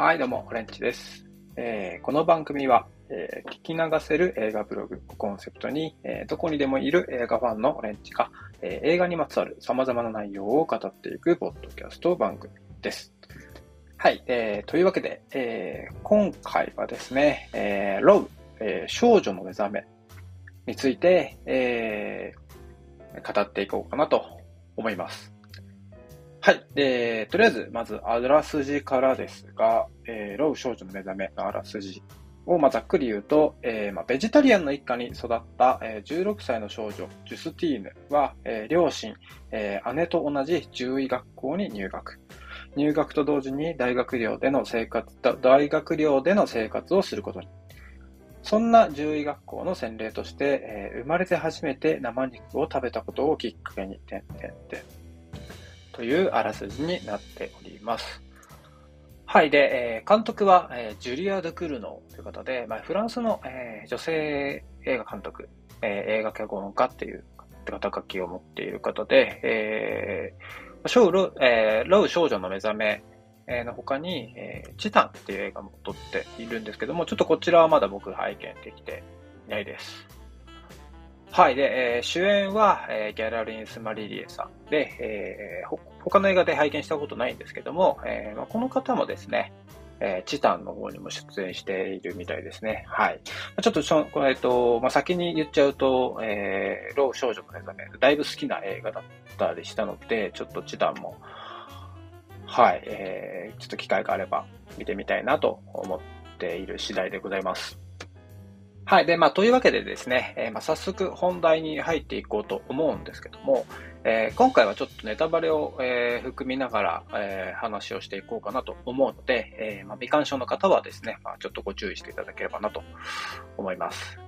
はい、どうも、オレンジです。えーこの番組は、えー聞き流せる映画ブログをコンセプトに、えーどこにでもいる映画ファンのオレンジが、え映画にまつわる様々な内容を語っていくポッドキャスト番組です。はい、えーというわけで、え今回はですね、えーロウ、え少女の目覚めについて、え語っていこうかなと思います。はい。で、とりあえず、まず、あらすじからですが、えーロウ少女の目覚めのあらすじを、まあ、ざっくり言うと、えーまあ、ベジタリアンの一家に育った、えー16歳の少女、ジュスティーヌは、えー両親、え姉と同じ獣医学校に入学。入学と同時に大学寮での生活、大学寮での生活をすることに。そんな獣医学校の洗礼として、え生まれて初めて生肉を食べたことをきっかけに、てんてんてんというあらすじになっております。はい。で、えー監督は、えージュリア・ドゥクルノーという方で、まあ、フランスの、えー女性映画監督、えー映画脚本家っていう肩書きを持っている方で、えーショーロえーロウ少女の目覚めの他に、えーチタンっていう映画も撮っているんですけども、ちょっとこちらはまだ僕拝見できていないです。はい。で、えー主演は、えーギャラリンス・マリリエさんで、えー他の映画で拝見したことないんですけども、えーまあ、この方もですね、えーチタンの方にも出演しているみたいですね。はい。ちょっとしょ、これえっと、まあ、先に言っちゃうと、えー、ロー少女の目覚め、だいぶ好きな映画だったりしたので、ちょっとチタンも、はい、えー、ちょっと機会があれば見てみたいなと思っている次第でございます。はい。で、まあ、というわけでですね、えーまあ、早速本題に入っていこうと思うんですけども、えー今回はちょっとネタバレを、えー含みながら、えー話をしていこうかなと思うので、えーまあ、未鑑賞の方はですね、まあ、ちょっとご注意していただければなと思います。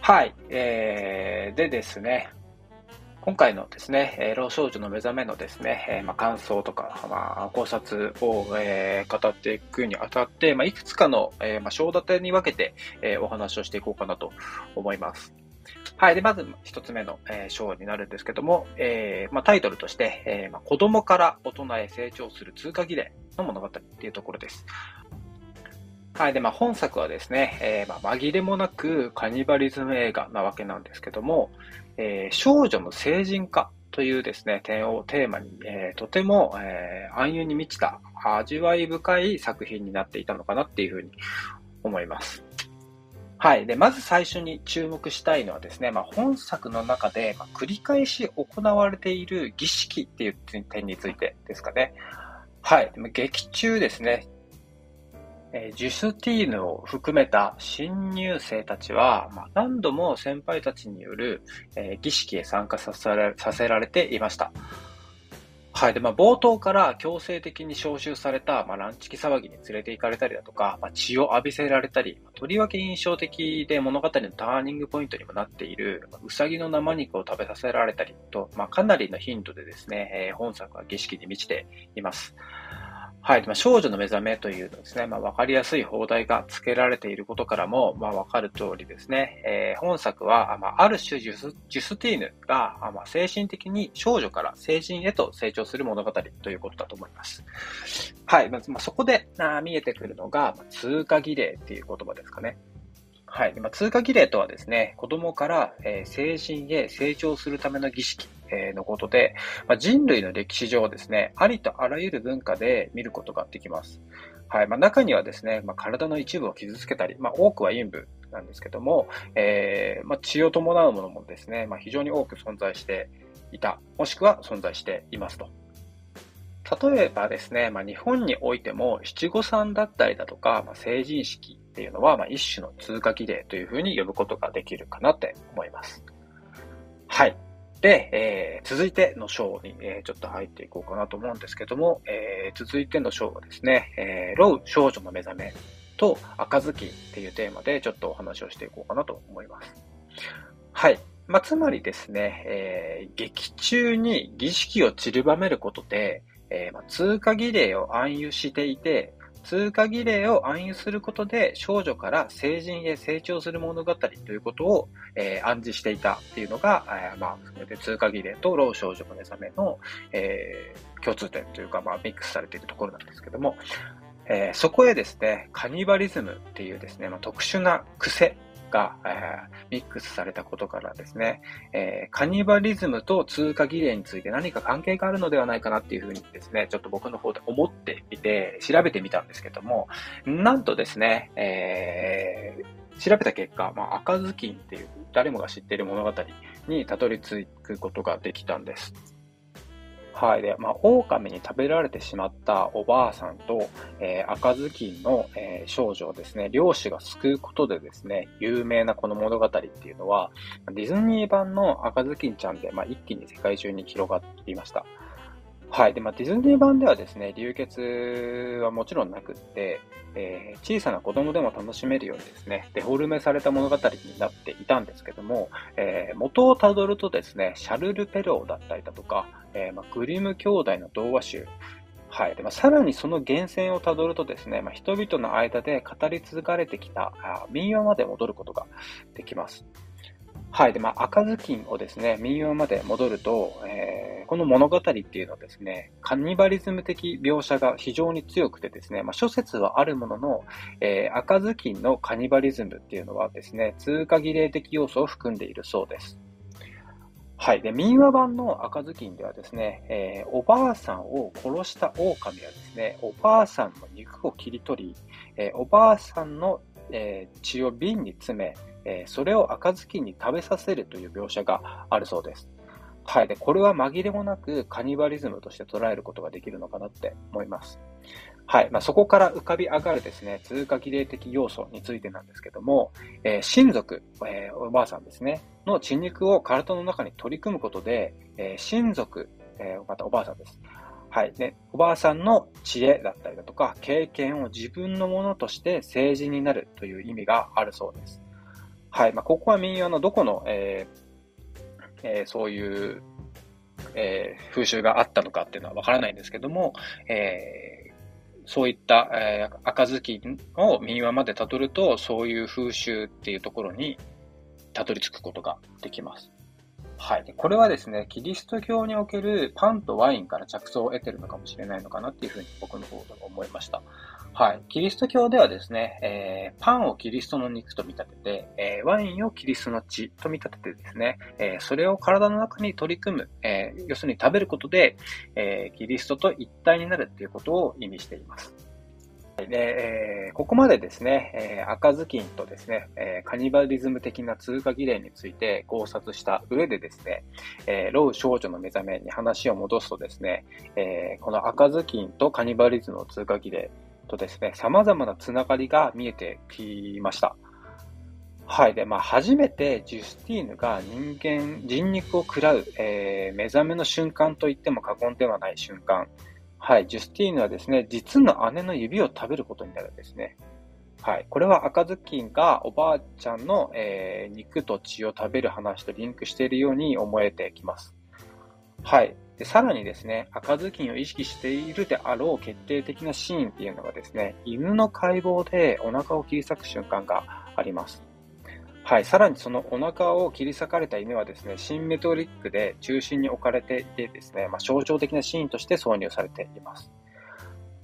はい。えー、でですね、今回のですね、えー老少女の目覚めのですね、えーまあ、感想とか、まあ、考察を、えー語っていくにあたって、まあ、いくつかの、えーまあ、章立てに分けて、えーお話をしていこうかなと思います。はい。で、まず一つ目の、えー章になるんですけども、えーまあ、タイトルとして、えーまあ、子供から大人へ成長する通過儀礼の物語っていうところです。はい。で、まあ、本作はですね、えまあ、紛れもなくカニバリズム映画なわけなんですけども、え少女の成人化というですね、点をテーマに、えとても、えー暗喩に満ちた味わい深い作品になっていたのかなっていうふうに思います。はい。で、まず最初に注目したいのはですね、まあ、本作の中で、ま、繰り返し行われている儀式っていう点についてですかね。はい。でも劇中ですね、えージュスティーヌを含めた新入生たちは、まあ、何度も先輩たちによる、えー儀式へ参加させられていました。はい。で、まあ、冒頭から強制的に招集された、まあ、ランチキ騒ぎに連れて行かれたりだとか、まあ、血を浴びせられたり、まあとりわけ印象的で物語のターニングポイントにもなっている、まあうさぎの生肉を食べさせられたりと、まあ、かなりの頻度でですね、えー本作は儀式に満ちています。はい。まあ、少女の目覚めというのですね、まあ、わかりやすい放題が付けられていることからも、まあ、わかる通りですね、えー本作は、まあ、ある種ジュス、ジュスティーヌが、まあ、精神的に少女から成人へと成長する物語ということだと思います。はい。まあ、そこであ見えてくるのが、まあ通過儀礼っていう言葉ですかね。はい。まあ、通過儀礼とはですね、子供から、えー成人へ成長するための儀式、のことで、まあ、人類の歴史上ですね、ありとあらゆる文化で見ることができます。はい。まあ、中にはですね、まあ、体の一部を傷つけたり、まあ、多くは陰部なんですけども、えーま、血を伴うものもですね、ま、非常に多く存在していた、もしくは存在していますと。例えばですね、まあ、日本においても七五三だったりだとか、まあ、成人式っていうのは、まあ、一種の通過儀礼というふうに呼ぶことができるかなって思います。はい。で、えー続いての章に、えーちょっと入っていこうかなと思うんですけども、えー続いての章はですね、えーロウ少女の目覚めと赤ずきっていうテーマでちょっとお話をしていこうかなと思います。はい。まあ、つまりですね、えー劇中に儀式を散りばめることで、えーまあ、通過儀礼を暗喩していて、通過儀礼を暗喩することで少女から成人へ成長する物語ということを、えー暗示していたっていうのが、えーまあ、通過儀礼と老少女の目覚めの、えー共通点というか、まあ、ミックスされているところなんですけども、え、そこへですね、カニバリズムっていうですね、まあ、特殊な癖が、え、ミックスされたことからですね、え、カニバリズムと通過儀礼について何か関係があるのではないかなっていうふうにですね、ちょっと僕の方で思っていて、調べてみたんですけども、なんとですね、えー、調べた結果、まあ、赤ずきんっていう誰もが知っている物語にたどり着くことができたんです。はい。で、まあ、狼に食べられてしまったおばあさんと、えー、赤ずきんの、えー、少女をですね、漁師が救うことでですね、有名なこの物語っていうのは、ディズニー版の赤ずきんちゃんで、まあ、一気に世界中に広がりました。はい。で、まあ、ディズニー版ではですね、流血はもちろんなくって、えー、小さな子供でも楽しめるようにですね、デフォルメされた物語になっていたんですけども、えー、元をたどるとですね、シャルル・ペローだったりだとか、えー、まあ、グリム兄弟の童話集、はい。でまあ、さらにその源泉をたどるとですね、まあ、人々の間で語り継がれてきた民話まで戻ることができます。はい。で、まあ、赤ずきんをですね、民謡まで戻ると、えー、この物語っていうのはですね、カニバリズム的描写が非常に強くてですね、まあ、諸説はあるものの、えー、赤ずきんのカニバリズムっていうのはですね、通過儀礼的要素を含んでいるそうです。はい。で、民話版の赤ずきんではですね、えー、おばあさんを殺した狼はですね、おばあさんの肉を切り取り、えー、おばあさんの、えー、血を瓶に詰め、えそれを赤ずきんに食べさせるという描写があるそうです。はい。で、これは紛れもなくカニバリズムとして捉えることができるのかなって思います。はい。まあ、そこから浮かび上がるですね、通過儀礼的要素についてなんですけども、えー、親族、えー、おばあさんですね、の血肉を体の中に取り組むことで、えー、親族、えまたおばあさんです。はい。で、おばあさんの知恵だったりだとか、経験を自分のものとして成人になるという意味があるそうです。はい。まあ、ここは民謡のどこの、えーえー、そういう、えー、風習があったのかっていうのはわからないんですけども、えー、そういった、えー、赤ずきを民話までたどると、そういう風習っていうところにたどり着くことができます。はい。これはですね、キリスト教におけるパンとワインから着想を得てるのかもしれないのかなっていうふうに僕の方で思いました。はい。キリスト教ではですね、えー、パンをキリストの肉と見立てて、えー、ワインをキリストの血と見立ててですね、えー、それを体の中に取り組む、え要するに食べることで、えキリストと一体になるっていうことを意味しています。で、えー、ここまでですね、えー、赤ずきんとですね、えー、カニバリズム的な通過儀礼について考察した上でですね、えー、ロウ少女の目覚めに話を戻すとですね、え、この赤ずきんとカニバリズムの通過儀礼とですね、様々なつながりが見えてきました。はい。で、まあ、初めてジュスティーヌが人間、人肉を食らう、えー、目覚めの瞬間と言っても過言ではない瞬間。はい。ジュスティーヌはですね、実の姉の指を食べることになるんですね。はい。これは赤ずきんがおばあちゃんの、えー、肉と血を食べる話とリンクしているように思えてきます。はい。で、さらにですね、赤ずきんを意識しているであろう決定的なシーンっていうのがですね、犬の解剖でお腹を切り裂く瞬間があります。はい。さらにそのお腹を切り裂かれた犬はですね、シンメトリックで中心に置かれていてですね、まあ、象徴的なシーンとして挿入されています。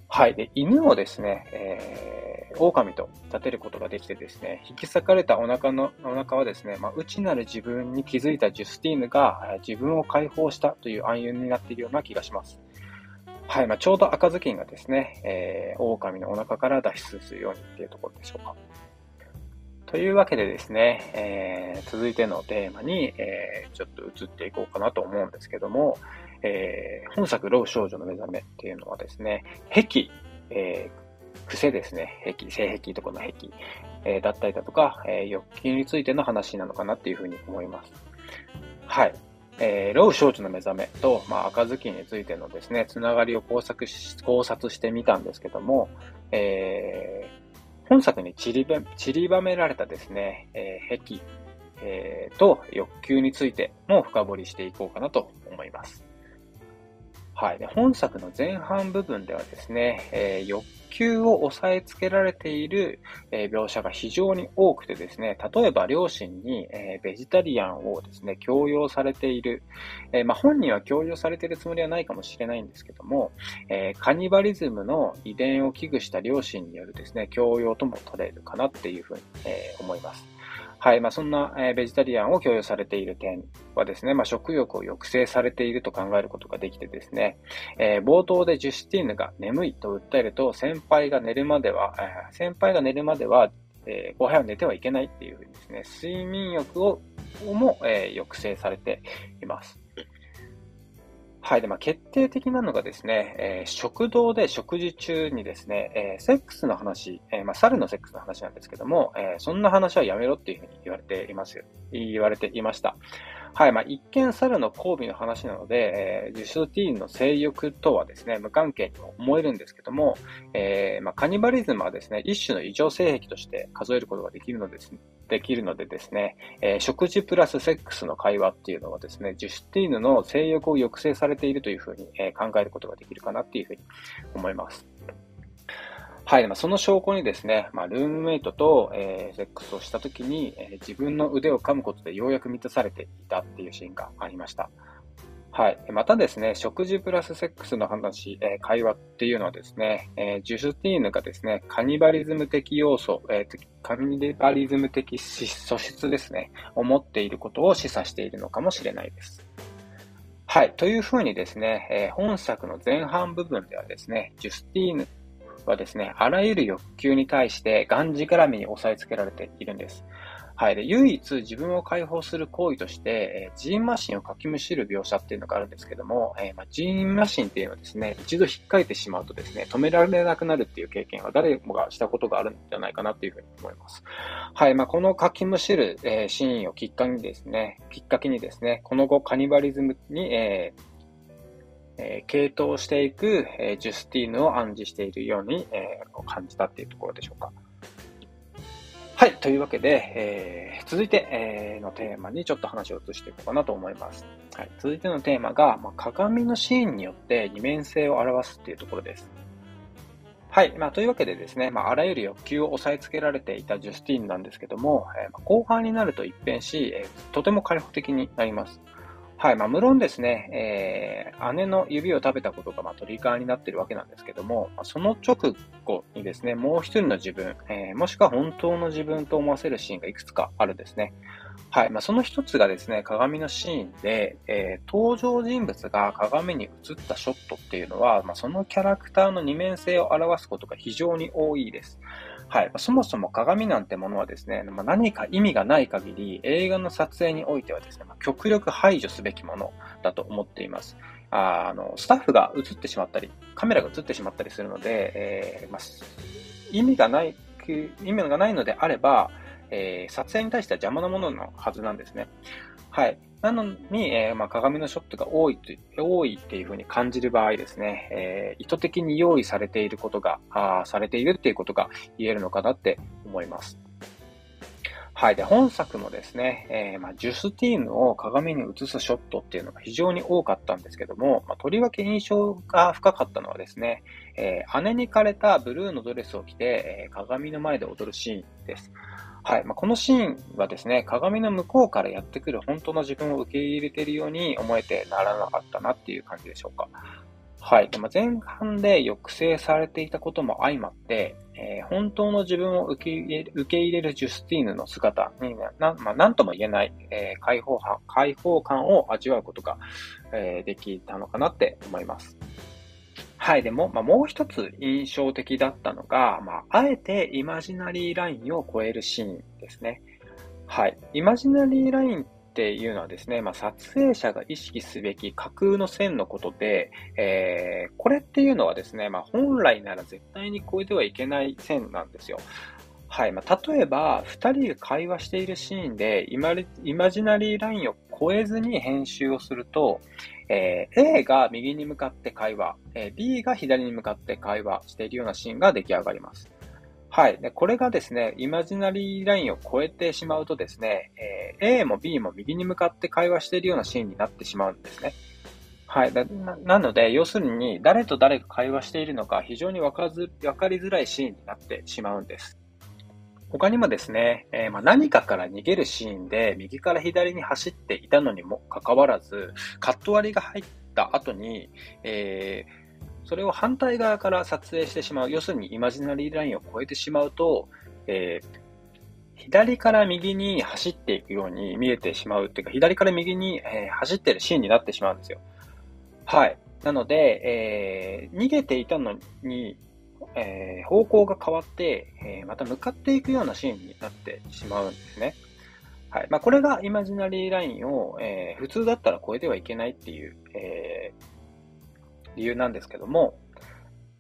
はい。で、犬をですね、えー、狼と立てることができてですね、引き裂かれたお腹の、お腹はですね、まあ、内なる自分に気づいたジュスティーヌが自分を解放したという暗喩になっているような気がします。はい。まあ、ちょうど赤ずきんがですね、えー、狼のお腹から脱出するようにっていうところでしょうか。というわけでですね、えー、続いてのテーマに、えー、ちょっと移っていこうかなと思うんですけども、えー、本作、老少女の目覚めっていうのはですね、癖、えー、癖ですね、癖、性癖とかの癖、えー、だったりだとか、えー、欲求についての話なのかなっていうふうに思います。はい。えー、老少女の目覚めと、まあ、赤ずきんについてのですね、つながりを考察し考察してみたんですけども、えー、本作に散りば散りばめられたですね、えー、癖、えー、と欲求についても深掘りしていこうかなと思います。はい。本作の前半部分ではですね、えー、欲求を抑えつけられている、えー、描写が非常に多くてですね、例えば両親に、えー、ベジタリアンをですね、強要されている、えまあ、本人は強要されているつもりはないかもしれないんですけども、えカニバリズムの遺伝を危惧した両親によるですね、強要とも取れるかなっていうふうに、え思います。はい。まあ、そんな、え、ベジタリアンを共有されている点はですね、まあ、食欲を抑制されていると考えることができてですね、えー、冒頭でジュスティーヌが眠いと訴えると、先輩が寝るまでは、え、先輩が寝るまでは、えー、おはよう寝てはいけないっていうふうにですね、睡眠欲をも、えー、抑制されています。はい。で、まあ、決定的なのがですね、えー、食堂で食事中にですね、えー、セックスの話、えー、まあ、猿のセックスの話なんですけども、えそんな話はやめろっていうふうに言われていますよ。言われていました。はい。まあ、一見猿の交尾の話なので、えー、ジュスティーンの性欲とはですね、無関係にも思えるんですけども、えー、まあ、カニバリズムはですね、一種の異常性癖として数えることができるのです、できるのでですね、えー、食事プラスセックスの会話っていうのはですね、ジュスティーヌの性欲を抑制されているというふうに、え考えることができるかなっていうふうに思います。はい。まあ、その証拠にですね、まあ、ルームメイトと、えー、セックスをしたときに、えー、自分の腕を噛むことでようやく満たされていたっていうシーンがありました。はい。またですね、食事プラスセックスの話、えー、会話っていうのはですね、えー、ジュスティーヌがですね、カニバリズム的要素、えー、カニバリズム的素質ですね、を持っていることを示唆しているのかもしれないです。はい。というふうにですね、え、本作の前半部分ではですね、ジュスティーヌはですね、あらゆる欲求に対してがんじがらみに押さえつけられているんです。はい。で、唯一自分を解放する行為として、えー、ジーンマシンをかきむしる描写っていうのがあるんですけども、えー、まあ、ジーンマシンっていうのはですね、一度引っかいてしまうとですね、止められなくなるっていう経験は誰もがしたことがあるんじゃないかなっていうふうに思います。はい。まあ、このかきむしる、えー、シーンをきっかけにですね、きっかけにですね、この後カニバリズムに、えー、えー、系統していく、えー、ジュスティーヌを暗示しているように、えー、感じたっていうところでしょうか。はい。というわけで、えー、続いて、えー、のテーマにちょっと話を移していこうかなと思います。はい。続いてのテーマが、まあ、鏡のシーンによって二面性を表すっていうところです。はい。まあ、というわけでですね、まあ、あらゆる欲求を抑えつけられていたジュスティーンなんですけども、えー、後半になると一変し、えー、とても開放的になります。はい。まあ、無論ですね、えー、姉の指を食べたことが、まあ、トリガーになっているわけなんですけども、まあ、その直後にですね、もう一人の自分、えー、もしくは本当の自分と思わせるシーンがいくつかあるんですね。はい。まあ、その一つがですね、鏡のシーンで、えー、登場人物が鏡に映ったショットっていうのは、まあ、そのキャラクターの二面性を表すことが非常に多いです。はい。そもそも鏡なんてものはですね、まあ、何か意味がない限り、映画の撮影においてはですね、まあ、極力排除すべきものだと思っています。あの、スタッフが映ってしまったり、カメラが映ってしまったりするので、えー、まあ、意味がない、意味がないのであれば、えー、撮影に対しては邪魔なもののはずなんですね。はい。なのに、えー、まあ、鏡のショットが多いと、多いっていう風に感じる場合ですね、えー、意図的に用意されていることが、あされているっていうことが言えるのかなって思います。はい。で、本作もですね、えー、まあ、ジュスティーヌを鏡に映すショットっていうのが非常に多かったんですけども、まあ、とりわけ印象が深かったのはですね、えー、姉に枯れたブルーのドレスを着て、えー、鏡の前で踊るシーンです。はい。まあ、このシーンはですね、鏡の向こうからやってくる本当の自分を受け入れているように思えてならなかったなっていう感じでしょうか。はい。でまあ、前半で抑制されていたことも相まって、えー、本当の自分を受け入れ受け入れるジュスティーヌの姿にな、まあ、なんとも言えない、えー、解放感、解放感を味わうことが、えー、できたのかなって思います。はい。でも、まあ、もう一つ印象的だったのが、まあ、あえてイマジナリーラインを超えるシーンですね。はい。イマジナリーラインっていうのはですね、まあ、撮影者が意識すべき架空の線のことで、えー、これっていうのはですね、まあ、本来なら絶対に超えてはいけない線なんですよ。はい。まあ、例えば、二人が会話しているシーンでイマ、イマジナリーラインを超えずに編集をすると、えー、A が右に向かって会話、えー、B が左に向かって会話しているようなシーンが出来上がります。はい。で、これがですね、イマジナリーラインを超えてしまうとですね、えー、A も B も右に向かって会話しているようなシーンになってしまうんですね。はい。ななので、要するに、誰と誰が会話しているのか非常にわかかりづらいシーンになってしまうんです。他にもですね、えー、ま何かから逃げるシーンで右から左に走っていたのにもかかわらず、カット割りが入った後に、えー、それを反対側から撮影してしまう。要するにイマジナリーラインを越えてしまうと、えー、左から右に走っていくように見えてしまうっていうか、左から右に、え走ってるシーンになってしまうんですよ。はい。なので、えー、逃げていたのに、えー、方向が変わって、えー、また向かっていくようなシーンになってしまうんですね。はい。まあ、これがイマジナリーラインを、えー、普通だったら超えてはいけないっていう、え理由なんですけども、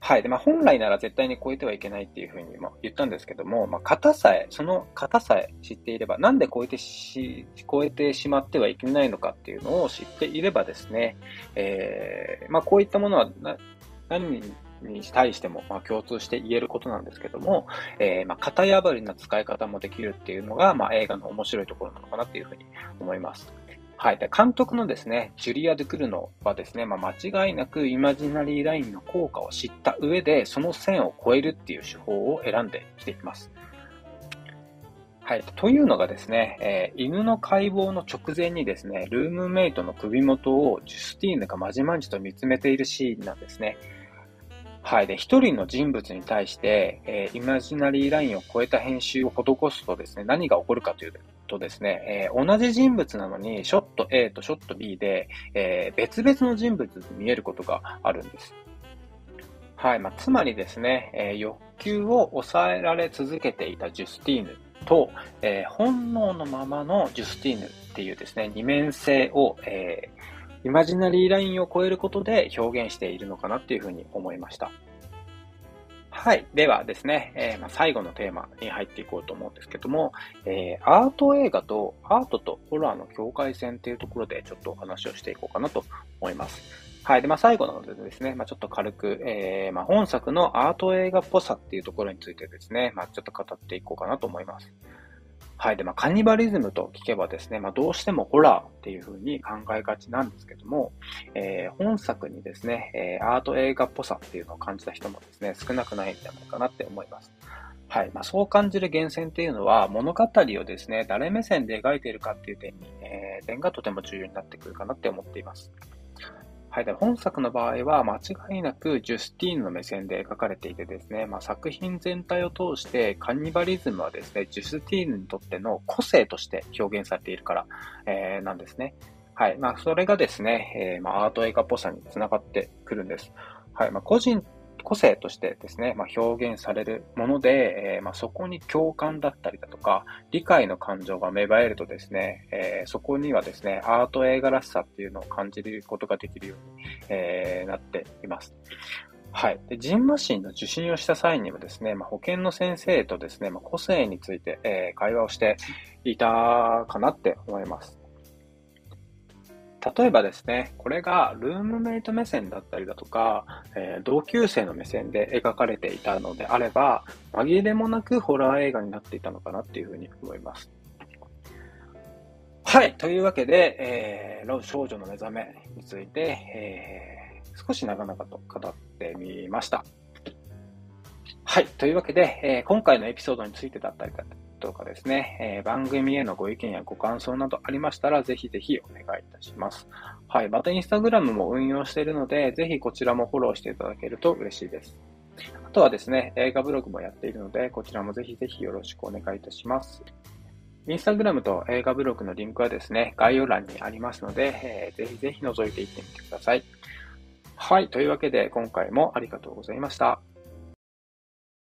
はい。で、まあ、本来なら絶対に超えてはいけないっていうふうにま言ったんですけども、まあ、型さえ、その型さえ知っていれば、なんで超えてし、超えてしまってはいけないのかっていうのを知っていればですね、え、ま、こういったものは何に対しても、まあ、共通して言えることなんですけども、えー、まあ、型破りな使い方もできるっていうのが、まあ、映画の面白いところなのかなっていうふうに思います。はい。で、監督のですね、ジュリア・ドゥ・クルノはですね、まあ、間違いなくイマジナリーラインの効果を知った上で、その線を越えるっていう手法を選んできています。はい。というのがですね、えー、犬の解剖の直前にですね、ルームメイトの首元をジュスティーヌがまじまじと見つめているシーンなんですね。はい。で、一人の人物に対して、えー、イマジナリーラインを超えた編集を施すとですね、何が起こるかというとですね、えー、同じ人物なのに、ショット A とショット B で、えー、別々の人物に見えることがあるんです。はい。まあ、つまりですね、え、欲求を抑えられ続けていたジュスティーヌと、え、本能のままのジュスティーヌっていうですね、二面性を、えー、イマジナリーラインを超えることで表現しているのかなっていうふうに思いました。はい。ではですね、えー、ま、最後のテーマに入っていこうと思うんですけども、えー、アート映画とアートとホラーの境界線っていうところでちょっとお話をしていこうかなと思います。はい。で、まあ、最後なのでですね、まあ、ちょっと軽く、えー、まあ、本作のアート映画っぽさっていうところについてですね、まあ、ちょっと語っていこうかなと思います。はい。で、まあ、カニバリズムと聞けばですね、まあ、どうしてもホラーっていう風に考えがちなんですけども、えー、本作にですね、えー、アート映画っぽさっていうのを感じた人もですね、少なくないんじゃないかなって思います。はい。まあ、そう感じる源泉っていうのは、物語をですね、誰目線で描いているかっていう点に、えー、点がとても重要になってくるかなって思っています。はい。で、本作の場合は間違いなくジュスティーヌの目線で描かれていてですね、まあ、作品全体を通してカニバリズムはですね、ジュスティーヌにとっての個性として表現されているから、えー、なんですね。はい。まあ、それがですね、えー、まあ、アート映画っぽさにつながってくるんです。はい。まあ、個人個性としてですね、まあ、表現されるもので、えー、まあ、そこに共感だったりだとか、理解の感情が芽生えるとですね、えー、そこにはですね、アート映画らしさっていうのを感じることができるように、えー、なっています。はい。で、ジンマシンの受診をした際にはですね、まあ、保健の先生とですね、まあ、個性について、えー、会話をしていたかなって思います。例えばですね、これがルームメイト目線だったりだとか、えー、同級生の目線で描かれていたのであれば、紛れもなくホラー映画になっていたのかなっていうふうに思います。はい。というわけで、えー、少女の目覚めについて、えー、少し長々と語ってみました。はい。というわけで、えー、今回のエピソードについてだったりだとかですね、えー、番組へのご意見やご感想などありましたら、ぜひぜひお願いいたします。はい。またインスタグラムも運用しているので、ぜひこちらもフォローしていただけると嬉しいです。あとはですね、映画ブログもやっているので、こちらもぜひぜひよろしくお願いいたします。インスタグラムと映画ブログのリンクはですね、概要欄にありますので、えー、ぜひぜひ覗いていってみてください。はい。というわけで、今回もありがとうございました。